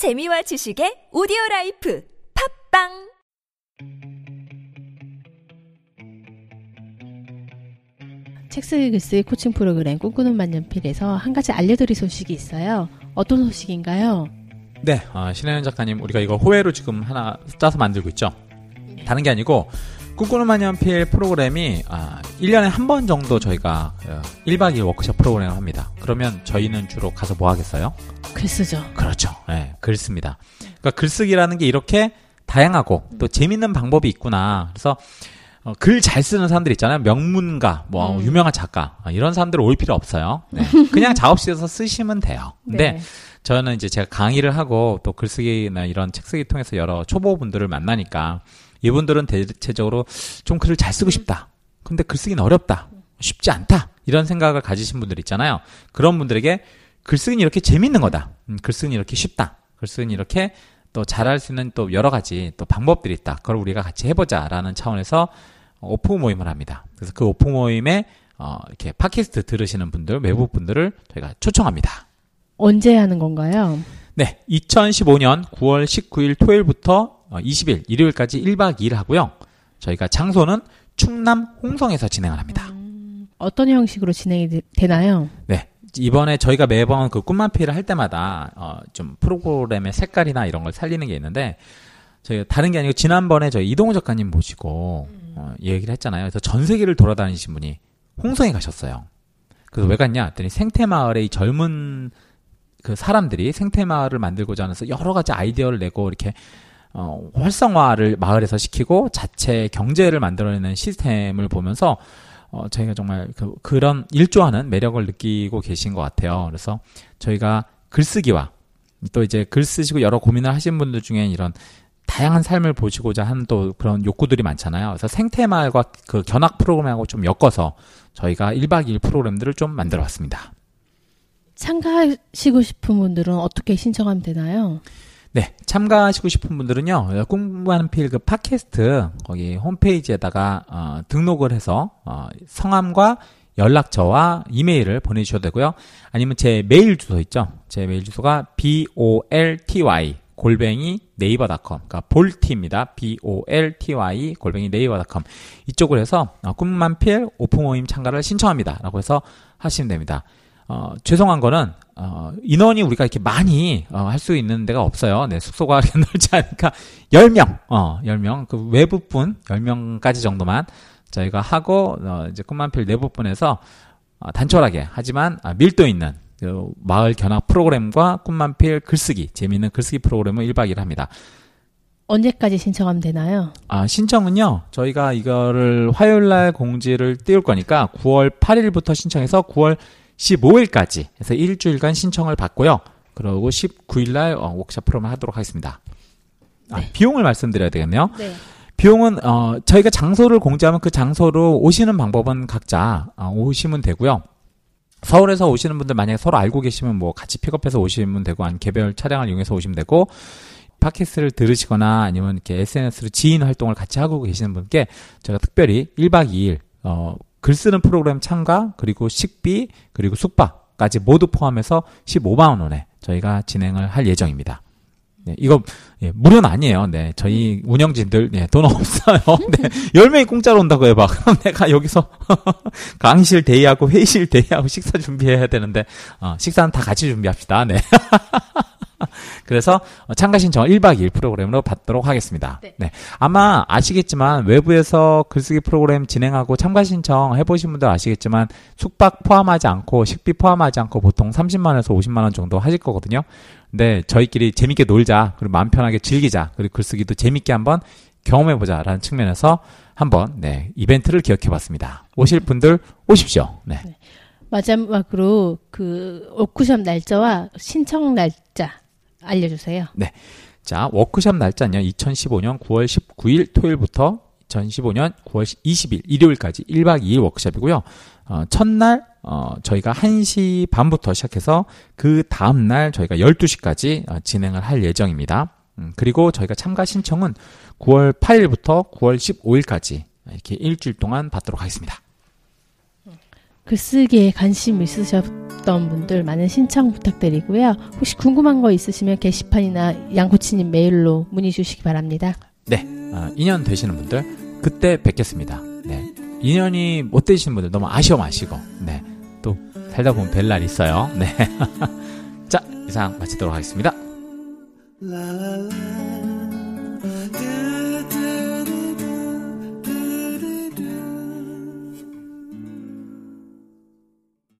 재미와 지식의 오디오 life 팟빵 책 쓰기 글쓰기 코칭 프로그램 꿈꾸는 만년필에서 한 가지 알려드릴 소식이 있어요. 어떤 소식인가요? 네, 어, 신혜연 작가님, 우리가 이거 호외로 지금 하나 짜서 만들고 있죠. 다른 게 아니고, 꿈꾸는 만년필 프로그램이 아, 1년에 한 번 정도 저희가 어, 1박 2일 워크숍 프로그램을 합니다. 그러면 저희는 주로 가서 뭐 하겠어요? 글 쓰죠. 그렇죠. 네, 글 씁니다. 그러니까 글쓰기라는 게 이렇게 다양하고 또 재밌는 방법이 있구나. 그래서 어, 글 잘 쓰는 사람들 있잖아요. 명문가, 뭐 음. 유명한 작가 아, 이런 사람들 올 필요 없어요. 네. 그냥 작업실에서 쓰시면 돼요. 근데 네. 저는 이제 제가 강의를 하고 또 글쓰기나 이런 책쓰기 통해서 여러 초보분들을 만나니까 이분들은 대체적으로 좀 글을 잘 쓰고 싶다. 근데 글쓰기는 어렵다. 쉽지 않다. 이런 생각을 가지신 분들 있잖아요. 그런 분들에게 글쓰기는 이렇게 재밌는 거다. 음, 글쓰기는 이렇게 쉽다. 글쓰기는 이렇게 또 잘할 수 있는 또 여러 가지 또 방법들이 있다. 그걸 우리가 같이 해보자라는 차원에서 오프 모임을 합니다. 그래서 그 오프 모임에 어, 이렇게 팟캐스트 들으시는 분들, 외부 분들을 저희가 초청합니다. 언제 하는 건가요? 네, 2015년 9월 19일 토요일부터 20일 일요일까지 1박 2일 하고요. 저희가 장소는 충남 홍성에서 진행을 합니다. 어떤 형식으로 진행이 되- 되나요? 네. 이번에 저희가 매번 그 꿈만피를 할 때마다 어, 좀 프로그램의 색깔이나 이런 걸 살리는 게 있는데 저희가 다른 게 아니고 지난번에 저희 이동호 작가님 모시고 어, 얘기를 했잖아요. 그래서 전 세계를 돌아다니신 분이 홍성에 가셨어요. 그래서 왜 갔냐 했더니 생태마을의 이 젊은 그 사람들이 생태마을을 만들고자 하면서 여러 가지 아이디어를 내고 이렇게 어, 활성화를 마을에서 시키고 자체 경제를 만들어내는 시스템을 보면서 어, 저희가 정말 그, 그런 일조하는 매력을 느끼고 계신 것 같아요. 그래서 저희가 글쓰기와 또 이제 글 쓰시고 여러 고민을 하신 분들 중에 이런 다양한 삶을 보시고자 하는 또 그런 욕구들이 많잖아요. 그래서 생태마을과 그 견학 프로그램하고 좀 엮어서 저희가 1박 2일 프로그램들을 좀 만들어 봤습니다. 참가하시고 싶은 분들은 어떻게 신청하면 되나요? 네, 참가하시고 싶은 분들은요, 꿈꾸는 필 그 팟캐스트, 거기 홈페이지에다가, 어, 등록을 해서, 어, 성함과 연락처와 이메일을 보내주셔도 되고요. 아니면 제 메일 주소 있죠? 제 메일 주소가 bolty, 골뱅이 네이버닷컴, 그러니까 볼티입니다. bolty, 골뱅이 네이버닷컴. 이쪽으로 해서, 어, 꿈만 필 오픈 모임 참가를 신청합니다. 라고 해서 하시면 됩니다. 어, 죄송한 거는, 어, 인원이 우리가 이렇게 많이, 어, 할 수 있는 데가 없어요. 네, 숙소가 넓지 않으니까, 10명, 어, 10명, 그 외부분 10명까지 정도만 저희가 하고, 어, 이제 꿈만필 내부분에서, 어, 단촐하게, 하지만, 아, 밀도 있는, 그 마을 견학 프로그램과 꿈만필 글쓰기, 재미있는 글쓰기 프로그램을 1박 2일 합니다. 언제까지 신청하면 되나요? 아, 신청은요, 저희가 이거를 화요일 날 공지를 띄울 거니까 9월 8일부터 신청해서 9월 15일까지 해서 일주일간 신청을 받고요. 그러고 19일 날 어, 워크숍 프로그램을 하도록 하겠습니다. 아, 비용을 말씀드려야 되겠네요. 네. 비용은 어, 저희가 장소를 공지하면 그 장소로 오시는 방법은 각자 어, 오시면 되고요. 서울에서 오시는 분들 만약에 서로 알고 계시면 뭐 같이 픽업해서 오시면 되고 아니면 개별 차량을 이용해서 오시면 되고 팟캐스트를 들으시거나 아니면 이렇게 SNS로 지인 활동을 같이 하고 계시는 분께 제가 특별히 1박 2일 어, 글 쓰는 프로그램 참가 그리고 식비 그리고 숙박까지 모두 포함해서 15만 원에 저희가 진행을 할 예정입니다. 네, 이거 예, 무료는 아니에요. 네, 저희 운영진들 네, 돈 없어요. 네, 10명이 공짜로 온다고 해봐. 그럼 내가 여기서 강의실 대의하고 회의실 대의하고 식사 준비해야 되는데 어, 식사는 다 같이 준비합시다. 네. 그래서 어, 참가 신청 1박 2일 프로그램으로 받도록 하겠습니다. 네. 네. 아마 아시겠지만 외부에서 글쓰기 프로그램 진행하고 참가 신청 해보신 분들 아시겠지만 숙박 포함하지 않고 식비 포함하지 않고 보통 30만 원에서 50만 원 정도 하실 거거든요. 근데 저희끼리 재밌게 놀자 그리고 마음 편하게 즐기자 그리고 글쓰기도 재밌게 한번 경험해보자 라는 측면에서 한번 네 이벤트를 기억해봤습니다. 오실 분들 오십시오. 네. 마지막으로 그 워크숍 날짜와 신청 날짜 알려주세요. 자, 워크숍 날짜는요, 2015년 9월 19일 토요일부터 2015년 9월 20일 일요일까지 1박 2일 워크숍이고요. 어, 첫날, 어, 저희가 1시 반부터 시작해서 그 다음 날 저희가 12시까지 어, 진행을 할 예정입니다. 음, 그리고 저희가 참가 신청은 9월 8일부터 9월 15일까지 이렇게 일주일 동안 받도록 하겠습니다. 글쓰기에 관심 있으셨 싶던 분들 많은 신청 부탁드리고요. 혹시 궁금한 거 있으시면 게시판이나 양코치님 메일로 문의 주시기 바랍니다. 네, 어, 인연 되시는 분들 그때 뵙겠습니다. 네, 인연이 못 되시는 분들 너무 아쉬워 마시고, 네, 또 살다 보면 뵐 날 있어요. 네, 자 이상 마치도록 하겠습니다.